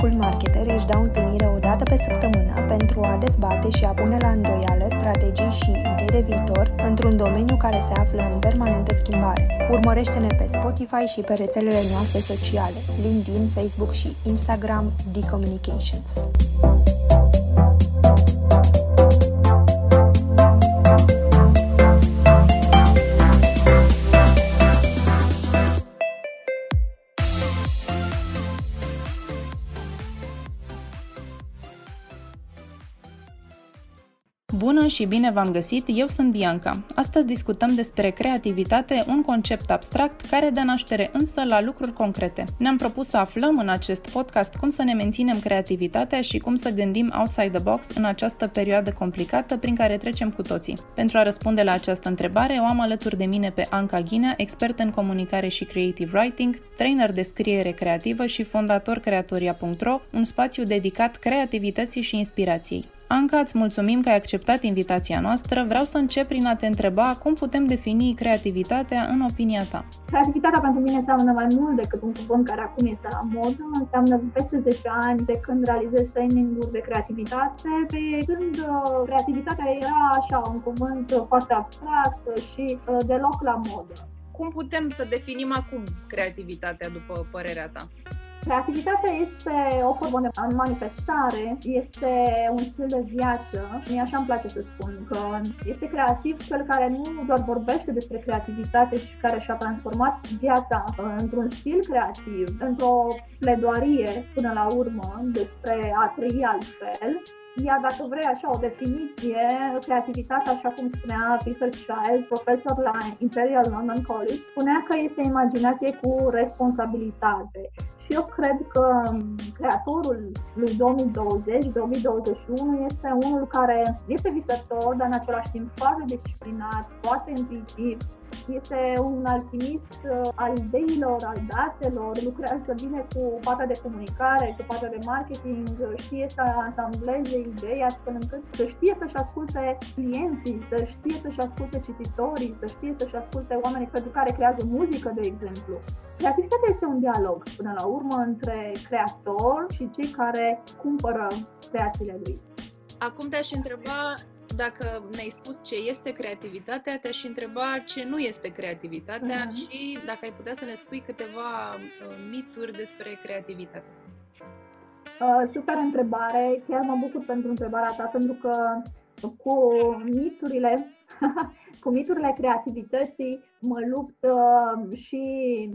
Cool Marketer își dau întâlnire o dată pe săptămână pentru a dezbate și a pune la îndoială strategii și idei de viitor într-un domeniu care se află în permanentă schimbare. Urmărește-ne pe Spotify și pe rețelele noastre sociale, LinkedIn, Facebook și Instagram, D-Communications. Bună și bine v-am găsit, eu sunt Bianca. Astăzi discutăm despre creativitate, un concept abstract care dă naștere însă la lucruri concrete. Ne-am propus să aflăm în acest podcast cum să ne menținem creativitatea și cum să gândim outside the box în această perioadă complicată prin care trecem cu toții. Pentru a răspunde la această întrebare, o am alături de mine pe Anca Ghinea, expert în comunicare și creative writing, trainer de scriere creativă și fondator creatoria.ro, un spațiu dedicat creativității și inspirației. Anca, îți mulțumim că ai acceptat invitația noastră. Vreau să încep prin a te întreba cum putem defini creativitatea în opinia ta. Creativitatea pentru mine înseamnă mai mult decât un cuvânt care acum este la modă. Înseamnă peste 10 ani de când realizez training-uri de creativitate, pe când uh, creativitatea era așa un cuvânt foarte abstract și uh, deloc la modă. Cum putem să definim acum creativitatea, după părerea ta? Creativitatea este o formă de manifestare, este un stil de viață. Mie așa îmi place să spun că este creativ cel care nu doar vorbește despre creativitate, ci care și-a transformat viața într-un stil creativ, într-o pledoarie până la urmă despre a trăi altfel iar dacă vrei așa o definiție, creativitatea, așa cum spunea Peter Child, profesor la Imperial London College, spunea că este imaginație cu responsabilitate. Și eu cred că creatorul lui 2020-2021 este unul care este visător, dar în același timp foarte disciplinat, foarte intuitiv, este un alchimist uh, al ideilor, al datelor, lucrează bine cu partea de comunicare, cu partea de marketing, știe să asambleze idei astfel încât să știe să-și asculte clienții, să știe să-și asculte cititorii, să știe să-și asculte oamenii pentru care creează muzică, de exemplu. Creativitatea este un dialog, până la urmă, între creator și cei care cumpără creațiile lui. Acum te-aș întreba dacă ne-ai spus ce este creativitatea, te-aș întreba ce nu este creativitatea uh-huh. și dacă ai putea să ne spui câteva uh, mituri despre creativitate. Uh, super întrebare, chiar mă bucur pentru întrebarea ta, pentru că cu miturile, cu miturile creativității mă lupt uh, și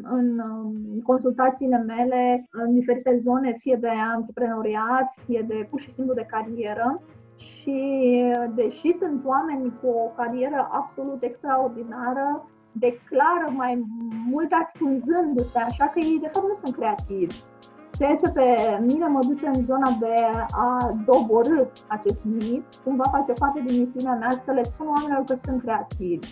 în uh, consultațiile mele în diferite zone, fie de antreprenoriat, fie de pur și simplu de carieră și deși sunt oameni cu o carieră absolut extraordinară, declară mai mult ascunzându-se, așa că ei de fapt nu sunt creativi. Ceea ce pe mine mă duce în zona de a doborâ acest mit, cumva face parte din misiunea mea să le spun oamenilor că sunt creativi.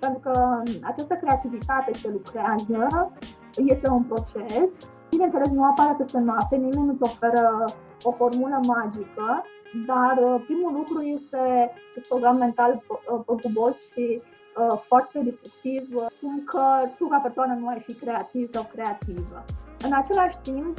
Pentru că această creativitate se lucrează, este un proces, bineînțeles nu apare peste noapte, nimeni nu-ți oferă o formulă magică, dar uh, primul lucru este acest program mental uh, păgubos și uh, foarte destructiv, cum că tu ca persoană nu ai fi creativ sau creativă. În același timp,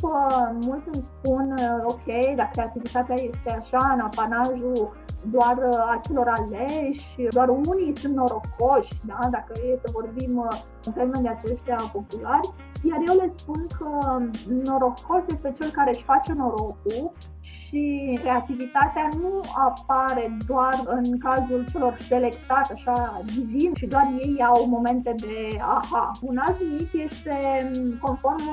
mulți îmi spun, ok, dar creativitatea este așa, în apanajul doar acelor aleși, doar unii sunt norocoși, da? dacă e să vorbim în termeni de aceștia populari, iar eu le spun că norocos este cel care își face norocul și creativitatea nu apare doar în cazul celor selectați așa divin și doar ei au momente de aha. Un alt mit este conform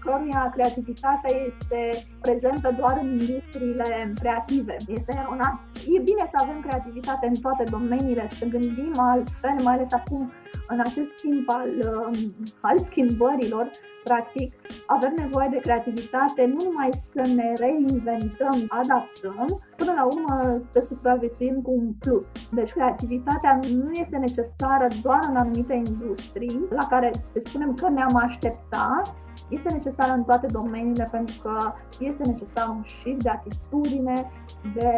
căruia creativitatea este prezentă doar în industriile creative. Este eronat. E bine să avem creativitate în toate domeniile, să gândim altfel, mai ales acum în acest timp al, um, al schimbărilor, practic, avem nevoie de creativitate, nu numai să ne reinventăm, adaptăm, până la urmă să supraviețuim cu un plus. Deci creativitatea nu este necesară doar în anumite industrii la care să spunem că ne-am aștepta, este necesară în toate domeniile pentru că este necesar un shift de atitudine, de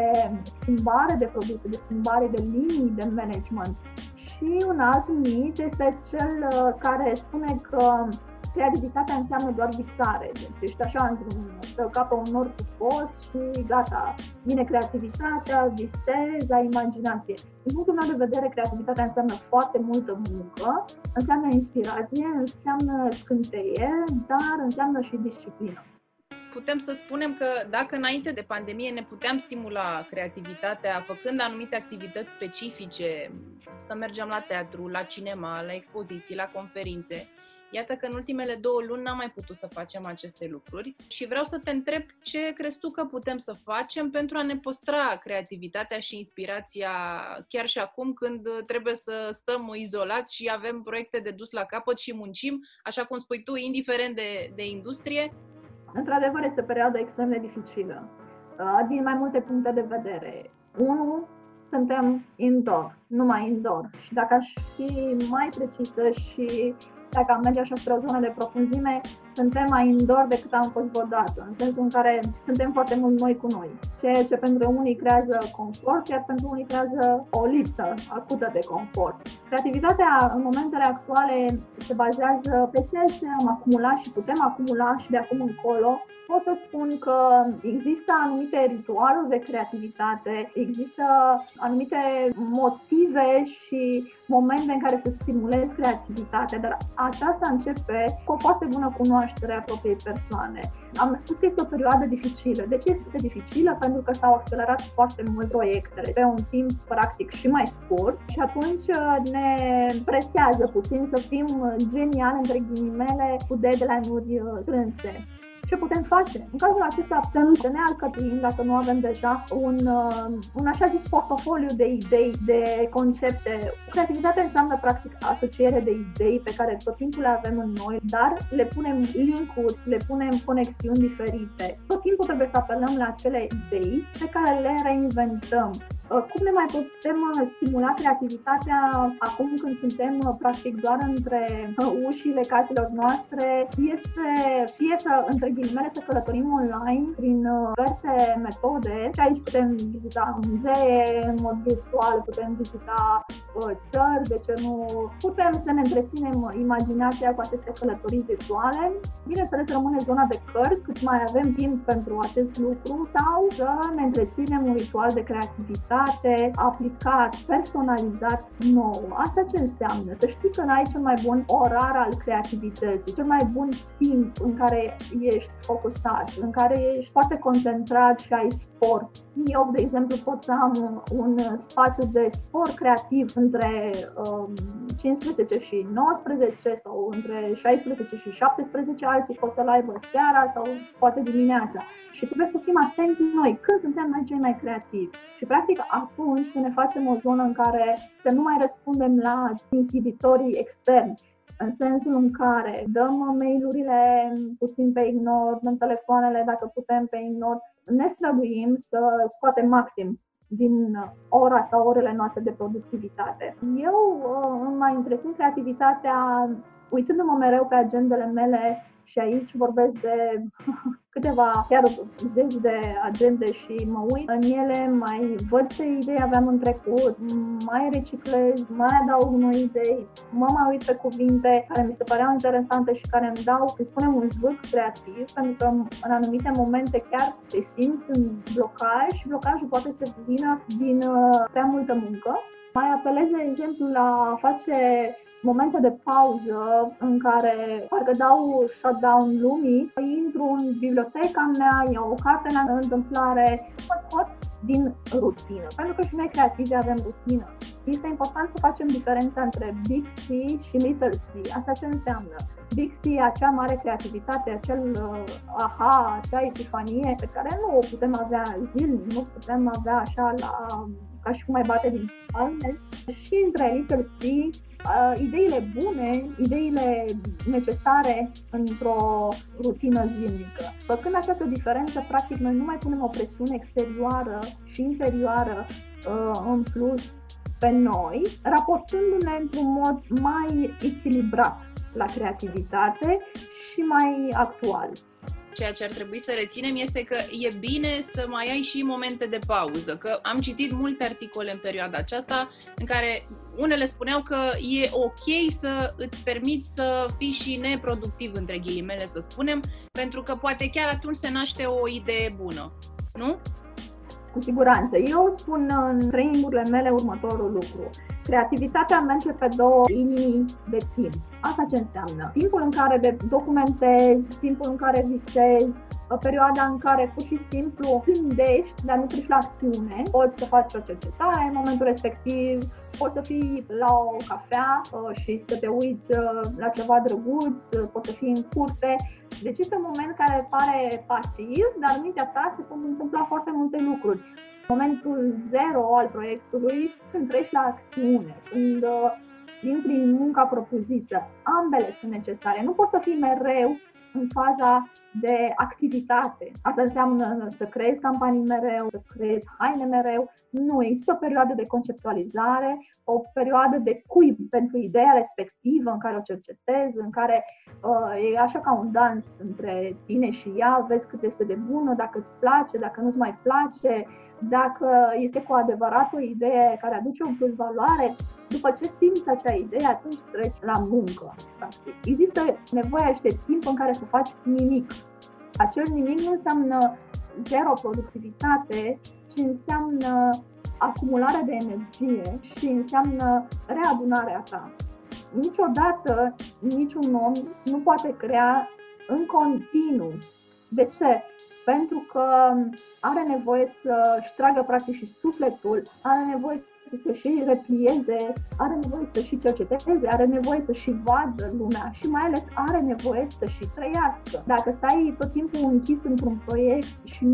schimbare de produse, de schimbare de linii de management. Și un alt mit este cel uh, care spune că creativitatea înseamnă doar visare. Deci ești așa într-un să cape un nor frumos și gata, vine creativitatea, visez, ai imaginație. Din punctul meu de vedere, creativitatea înseamnă foarte multă muncă, înseamnă inspirație, înseamnă scânteie, dar înseamnă și disciplină putem să spunem că dacă înainte de pandemie ne puteam stimula creativitatea făcând anumite activități specifice, să mergem la teatru, la cinema, la expoziții, la conferințe, Iată că în ultimele două luni n-am mai putut să facem aceste lucruri și vreau să te întreb ce crezi tu că putem să facem pentru a ne păstra creativitatea și inspirația chiar și acum când trebuie să stăm izolați și avem proiecte de dus la capăt și muncim, așa cum spui tu, indiferent de, de industrie, Într-adevăr, este o perioadă extrem de dificilă, uh, din mai multe puncte de vedere. Unu, suntem indoor, numai indoor. Și dacă aș fi mai precisă și dacă am merge așa spre o zonă de profunzime, suntem mai indoor decât am fost vreodată, în sensul în care suntem foarte mult noi cu noi. Ceea ce pentru unii creează confort, iar pentru unii creează o lipsă acută de confort. Creativitatea în momentele actuale se bazează pe ceea ce am acumulat și putem acumula și de acum încolo. Pot să spun că există anumite ritualuri de creativitate, există anumite motive și momente în care să stimulezi creativitatea, dar aceasta începe cu o foarte bună cunoaștere cunoașterea propriei persoane. Am spus că este o perioadă dificilă. De ce este dificilă? Pentru că s-au accelerat foarte mult proiectele pe un timp practic și mai scurt și atunci uh, ne presează puțin să fim geniali, între ghilimele, cu deadline-uri uh, strânse ce putem face. În cazul acesta putem să ne alcătuim, dacă nu avem deja, un, uh, un așa zis portofoliu de idei, de concepte. Creativitatea înseamnă practic asociere de idei pe care tot timpul le avem în noi, dar le punem link-uri, le punem conexiuni diferite. Tot timpul trebuie să apelăm la acele idei pe care le reinventăm. Uh, cum ne mai putem uh, stimula creativitatea acum când suntem uh, practic doar între ușile caselor noastre? Este fie să, între ghilimele, să călătorim online prin diverse metode și aici putem vizita muzee în mod virtual, putem vizita țări, de ce nu putem să ne întreținem imaginația cu aceste călătorii virtuale. Bineînțeles, rămâne zona de cărți, cât mai avem timp pentru acest lucru sau să ne întreținem un ritual de creativitate create, aplicat, personalizat nou. Asta ce înseamnă? Să știi că n-ai cel mai bun orar al creativității, cel mai bun timp în care ești focusat, în care ești foarte concentrat și ai sport. Eu, de exemplu, pot să am un spațiu de sport creativ între um, 15 și 19 sau între 16 și 17, alții pot să-l aibă seara sau poate dimineața. Și trebuie să fim atenți noi când suntem noi cei mai creativi. Și practic atunci să ne facem o zonă în care să nu mai răspundem la inhibitorii externi, în sensul în care dăm mail-urile puțin pe ignor, dăm telefoanele dacă putem pe ignor, ne străduim să scoatem maxim din ora sau orele noastre de productivitate. Eu uh, mai întrețin creativitatea uitându-mă mereu pe agendele mele și aici vorbesc de câteva, chiar zeci de agende și mă uit în ele, mai văd ce idei aveam în trecut, mai reciclez, mai adaug noi idei, mă mai uit pe cuvinte care mi se păreau interesante și care îmi dau, să spunem, un zvâc creativ, pentru că în anumite momente chiar te simți în blocaj și blocajul poate să vină din uh, prea multă muncă. Mai apelez, de exemplu, la a face momente de pauză în care parcă dau shutdown lumii, intru în biblioteca mea, iau o carte la întâmplare, mă scot din rutină. Pentru că și noi creativi avem rutină. Este important să facem diferența între Big C și Little C. Asta ce înseamnă? Big C, acea mare creativitate, acel uh, aha, acea epifanie pe care nu o putem avea zilnic, nu putem avea așa la ca și cum mai bate din palme. Și între Little C uh, ideile bune, ideile necesare într-o rutină zilnică. Făcând această diferență, practic, noi nu mai punem o presiune exterioară și interioară uh, în plus pe noi, raportându-ne într-un mod mai echilibrat la creativitate și mai actual. Ceea ce ar trebui să reținem este că e bine să mai ai și momente de pauză, că am citit multe articole în perioada aceasta în care unele spuneau că e ok să îți permiți să fii și neproductiv, între ghilimele să spunem, pentru că poate chiar atunci se naște o idee bună, nu? Cu siguranță. Eu spun în trainingurile mele următorul lucru. Creativitatea merge pe două linii de timp. Asta ce înseamnă? Timpul în care documentezi, timpul în care visezi, perioada în care pur și simplu gândești, dar nu treci la acțiune, poți să faci o cercetare în momentul respectiv, poți să fii la o cafea uh, și să te uiți uh, la ceva drăguț, uh, poți să fii în curte. Deci este un moment care pare pasiv, dar în mintea ta se pot întâmpla foarte multe lucruri. Momentul zero al proiectului, când treci la acțiune, când intri în munca propusă, ambele sunt necesare. Nu poți să fii mereu în faza de activitate. Asta înseamnă să creezi campanii mereu, să creezi haine mereu. Nu, există o perioadă de conceptualizare, o perioadă de cuib pentru ideea respectivă în care o cercetezi, în care uh, e așa ca un dans între tine și ea, vezi cât este de bună, dacă îți place, dacă nu-ți mai place, dacă este cu adevărat o idee care aduce un plus valoare, după ce simți acea idee, atunci treci la muncă. Practic. Există nevoia și de timp în care să faci nimic. Acel nimic nu înseamnă zero productivitate, ci înseamnă acumularea de energie și înseamnă readunarea ta. Niciodată niciun om nu poate crea în continuu. De ce? Pentru că are nevoie să-și tragă practic și sufletul, are nevoie să se și replieze, are nevoie să și cerceteze, are nevoie să și vadă lumea și mai ales are nevoie să și trăiască. Dacă stai tot timpul închis într-un proiect și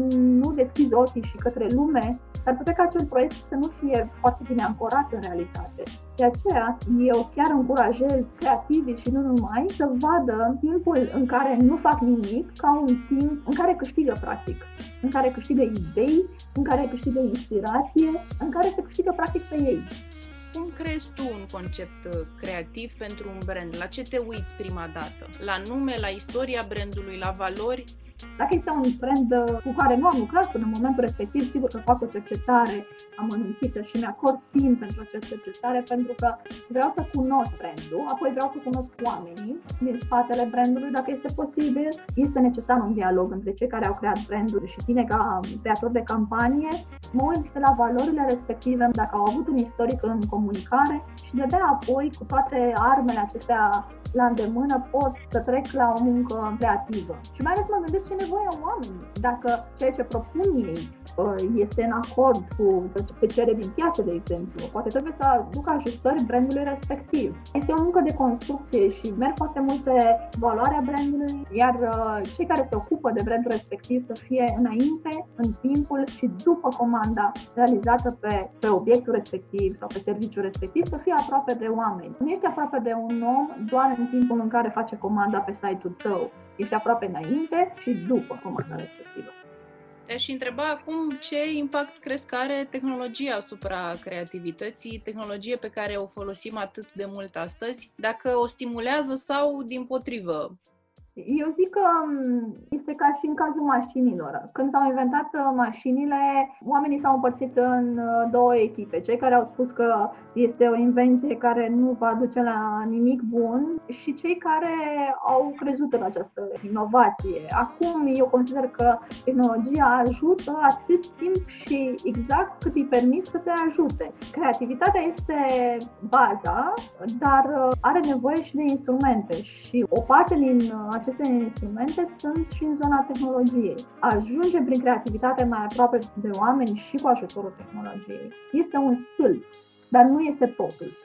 nu deschizi ochii și către lume, ar putea ca acel proiect să nu fie foarte bine ancorat în realitate. De aceea, eu chiar încurajez creativii și nu numai să vadă timpul în care nu fac nimic ca un timp în care câștigă practic în care câștigă idei, în care câștigă inspirație, în care se câștigă practic pe ei. Cum crezi tu un concept uh, creativ pentru un brand? La ce te uiți prima dată? La nume, la istoria brandului, la valori dacă este un brand uh, cu care nu am lucrat până în momentul respectiv, sigur că fac o cercetare amănunțită și mi-acord timp pentru această cercetare pentru că vreau să cunosc brandul, apoi vreau să cunosc oamenii din spatele brandului, dacă este posibil. Este necesar un dialog între cei care au creat brandul și tine ca creator de campanie. Mă uit la valorile respective, dacă au avut un istoric în comunicare și de apoi cu toate armele acestea la îndemână pot să trec la o muncă creativă. Și mai ales mă gândesc ce nevoie au oamenii. Dacă ceea ce propun ei uh, este în acord cu ce se cere din piață, de exemplu, poate trebuie să aducă ajustări brandului respectiv. Este o muncă de construcție și merg foarte multe valoarea brandului, iar uh, cei care se ocupă de brandul respectiv să fie înainte, în timpul și după comanda realizată pe, pe obiectul respectiv sau pe serviciul respectiv, să fie aproape de oameni. Nu ești aproape de un om doar în timpul în care face comanda pe site-ul tău. Ești aproape înainte și după comanda respectivă. Te-aș întreba acum ce impact crezi că are tehnologia asupra creativității, tehnologie pe care o folosim atât de mult astăzi, dacă o stimulează sau din potrivă eu zic că mm, este ca și în cazul mașinilor. Când s-au inventat uh, mașinile, oamenii s-au împărțit în uh, două echipe. Cei care au spus că este o invenție care nu va duce la nimic bun și cei care au crezut în această inovație. Acum eu consider că tehnologia ajută atât timp și exact cât îi permit să te ajute. Creativitatea este baza, dar uh, are nevoie și de instrumente și o parte din acest aceste instrumente sunt și în zona tehnologiei. Ajungem prin creativitate mai aproape de oameni și cu ajutorul tehnologiei. Este un stâlp, dar nu este totul.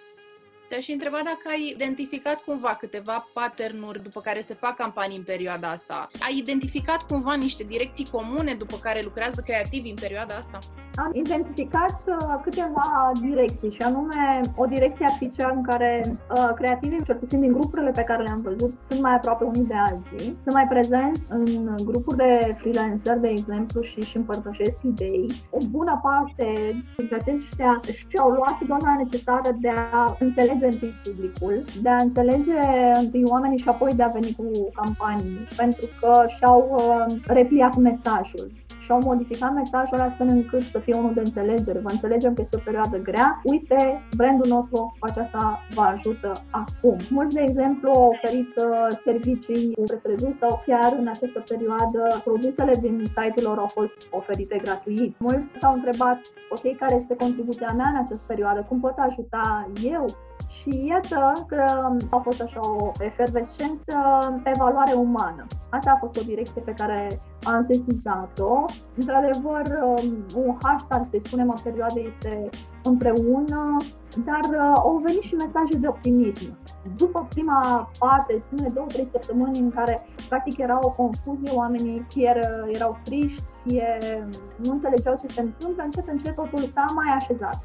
Te-aș întreba dacă ai identificat cumva câteva pattern-uri după care se fac campanii în perioada asta. Ai identificat cumva niște direcții comune după care lucrează creativi în perioada asta? Am identificat uh, câteva direcții și anume o direcție ar fi cea în care uh, creativii, cel puțin din grupurile pe care le-am văzut, sunt mai aproape unii de alții, sunt mai prezenți în grupuri de freelancer, de exemplu, și își împărtășesc idei. O bună parte dintre aceștia și-au luat doza necesară de a înțelege întâi publicul, de a înțelege întâi oamenii și apoi de a veni cu campanii, pentru că și-au uh, repliat mesajul și au modificat mesajul astfel încât să fie unul de înțelegere. Vă înțelegem că este o perioadă grea. Uite, brandul nostru cu aceasta vă ajută acum. Mulți, de exemplu, au oferit uh, servicii cu preț redus sau chiar în această perioadă produsele din site-ul lor au fost oferite gratuit. Mulți s-au întrebat, ok, care este contribuția mea în această perioadă? Cum pot ajuta eu și iată că a fost așa o efervescență pe valoare umană. Asta a fost o direcție pe care am sesizat-o. Într-adevăr, um, un hashtag, să spunem, în perioadă este împreună, dar uh, au venit și mesaje de optimism. După prima parte, primele două, trei săptămâni în care practic era o confuzie, oamenii fie erau triști, fie nu înțelegeau ce se întâmplă, încet, încet totul s-a mai așezat.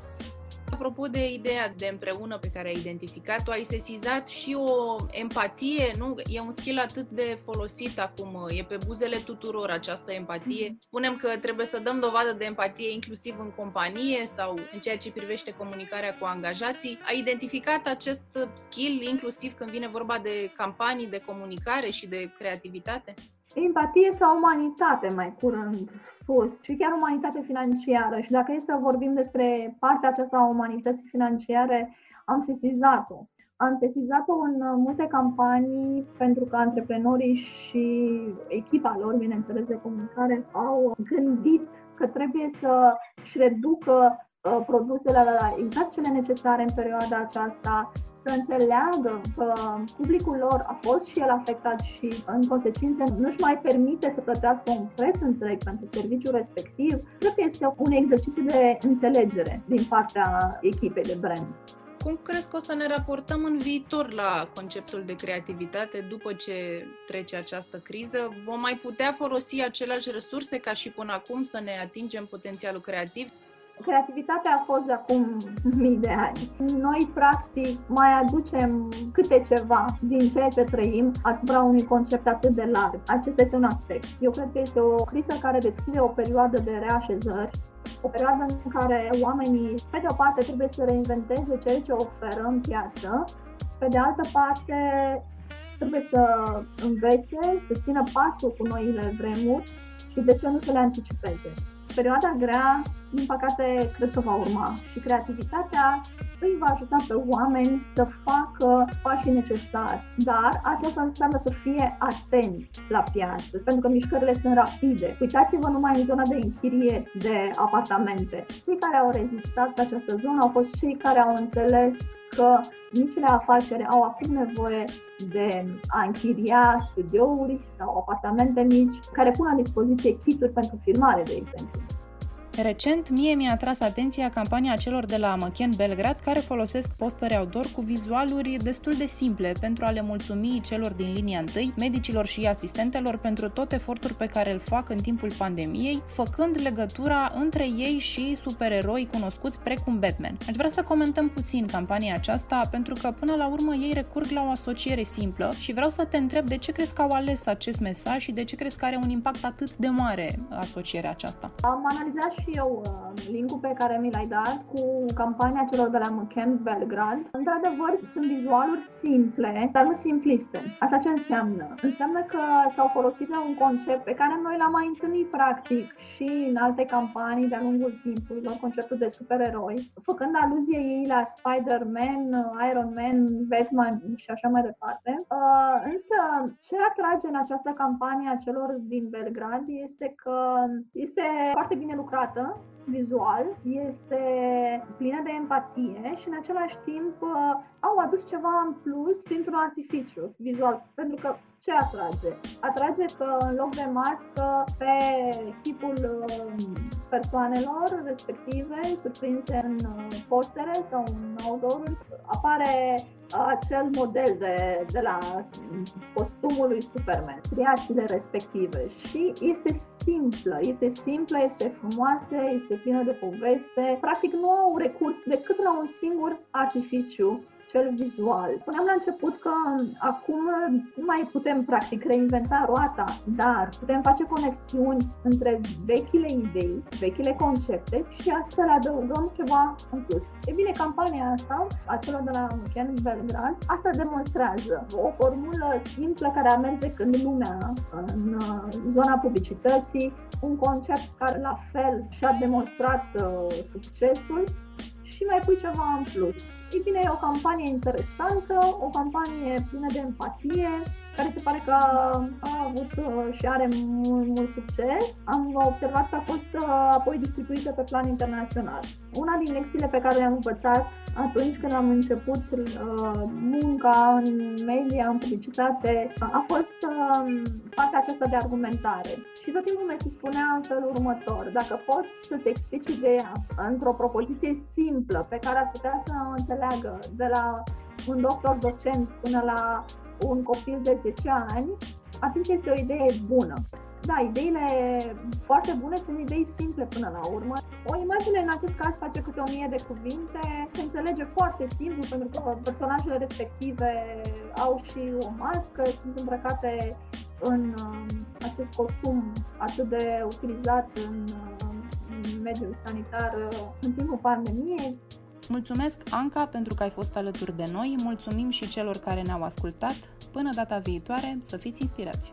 Apropo de ideea de împreună pe care ai identificat-o, ai sesizat și o empatie, nu? E un skill atât de folosit acum, e pe buzele tuturor această empatie. Mhm. Spunem că trebuie să dăm dovadă de empatie inclusiv în companie sau în ceea ce privește comunicarea cu angajații. Ai identificat acest skill inclusiv când vine vorba de campanii de comunicare și de creativitate? Empatie sau umanitate, mai curând spus, și chiar umanitate financiară. Și dacă e să vorbim despre partea aceasta a umanității financiare, am sesizat-o. Am sesizat-o în multe campanii pentru că antreprenorii și echipa lor, bineînțeles, de comunicare, au gândit că trebuie să-și reducă uh, produsele la exact cele necesare în perioada aceasta, să înțeleagă că publicul lor a fost și el afectat și în consecință nu-și mai permite să plătească un preț întreg pentru serviciul respectiv, cred că este un exercițiu de înțelegere din partea echipei de brand. Cum crezi că o să ne raportăm în viitor la conceptul de creativitate după ce trece această criză? Vom mai putea folosi aceleași resurse ca și până acum să ne atingem potențialul creativ? Creativitatea a fost de acum mii de ani. Noi, practic, mai aducem câte ceva din ceea ce trăim asupra unui concept atât de larg. Acesta este un aspect. Eu cred că este o criză care deschide o perioadă de reașezări o perioadă în care oamenii, pe de o parte, trebuie să reinventeze ceea ce oferă în piață, pe de altă parte, trebuie să învețe, să țină pasul cu noile vremuri și de ce nu să le anticipeze perioada grea, din păcate, cred că va urma și creativitatea îi va ajuta pe oameni să facă pașii necesari, dar aceasta înseamnă să fie atenți la piață, pentru că mișcările sunt rapide. Uitați-vă numai în zona de închirie de apartamente. Cei care au rezistat pe această zonă au fost cei care au înțeles că micile afaceri au acum nevoie de a închiria studiouri sau apartamente mici care pun la dispoziție kituri pentru filmare, de exemplu. Recent, mie mi-a atras atenția campania celor de la McKen Belgrad care folosesc postere outdoor cu vizualuri destul de simple pentru a le mulțumi celor din linia întâi, medicilor și asistentelor pentru tot efortul pe care îl fac în timpul pandemiei, făcând legătura între ei și supereroi cunoscuți precum Batman. Aș vrea să comentăm puțin campania aceasta pentru că până la urmă ei recurg la o asociere simplă și vreau să te întreb de ce crezi că au ales acest mesaj și de ce crezi că are un impact atât de mare asocierea aceasta. Am analizat și și eu uh, linkul pe care mi l-ai dat cu campania celor de la McCamp Belgrad. Într-adevăr, sunt vizualuri simple, dar nu simpliste. Asta ce înseamnă? Înseamnă că s-au folosit de un concept pe care noi l-am mai întâlnit practic și în alte campanii de-a lungul timpului, conceptul de supereroi, făcând aluzie ei la Spider-Man, Iron Man, Batman și așa mai departe. Uh, însă, ce atrage în această campanie a celor din Belgrad este că este foarte bine lucrată arată vizual, este plină de empatie și în același timp uh, au adus ceva în plus dintr-un artificiu vizual, pentru că ce atrage? Atrage că în loc de mască pe tipul uh, persoanelor respective surprinse în uh, postere sau în outdoor apare acel model de, de la costumul lui Superman, creațiile respective și este simplă, este simplă, este frumoasă, este plină de poveste. Practic nu au recurs decât la un singur artificiu cel vizual. Spuneam la început că acum nu mai putem practic reinventa roata, dar putem face conexiuni între vechile idei, vechile concepte și astfel adăugăm ceva în plus. E bine, campania asta, a celor de la Ken Belgrad, asta demonstrează o formulă simplă care a mers de când lumea în uh, zona publicității, un concept care la fel și-a demonstrat uh, succesul și mai pui ceva în plus. Ei bine, e o campanie interesantă, o campanie plină de empatie, care se pare că a avut uh, și are mult, mult succes. Am observat că a fost uh, apoi distribuită pe plan internațional. Una din lecțiile pe care le-am învățat atunci când am început uh, munca în media, în publicitate, a fost uh, partea aceasta de argumentare. Și tot timpul mi se spunea în felul următor, dacă poți să-ți explici ideea într-o propoziție simplă pe care ar putea să o înțeleagă de la un doctor docent până la un copil de 10 ani, atunci este o idee bună. Da, ideile foarte bune sunt idei simple până la urmă. O imagine în acest caz face câte o mie de cuvinte, se înțelege foarte simplu pentru că personajele respective au și o mască, sunt îmbrăcate în um, acest costum atât de utilizat în, um, în mediul sanitar uh, în timpul pandemiei. Mulțumesc, Anca, pentru că ai fost alături de noi. Mulțumim și celor care ne-au ascultat. Până data viitoare, să fiți inspirați!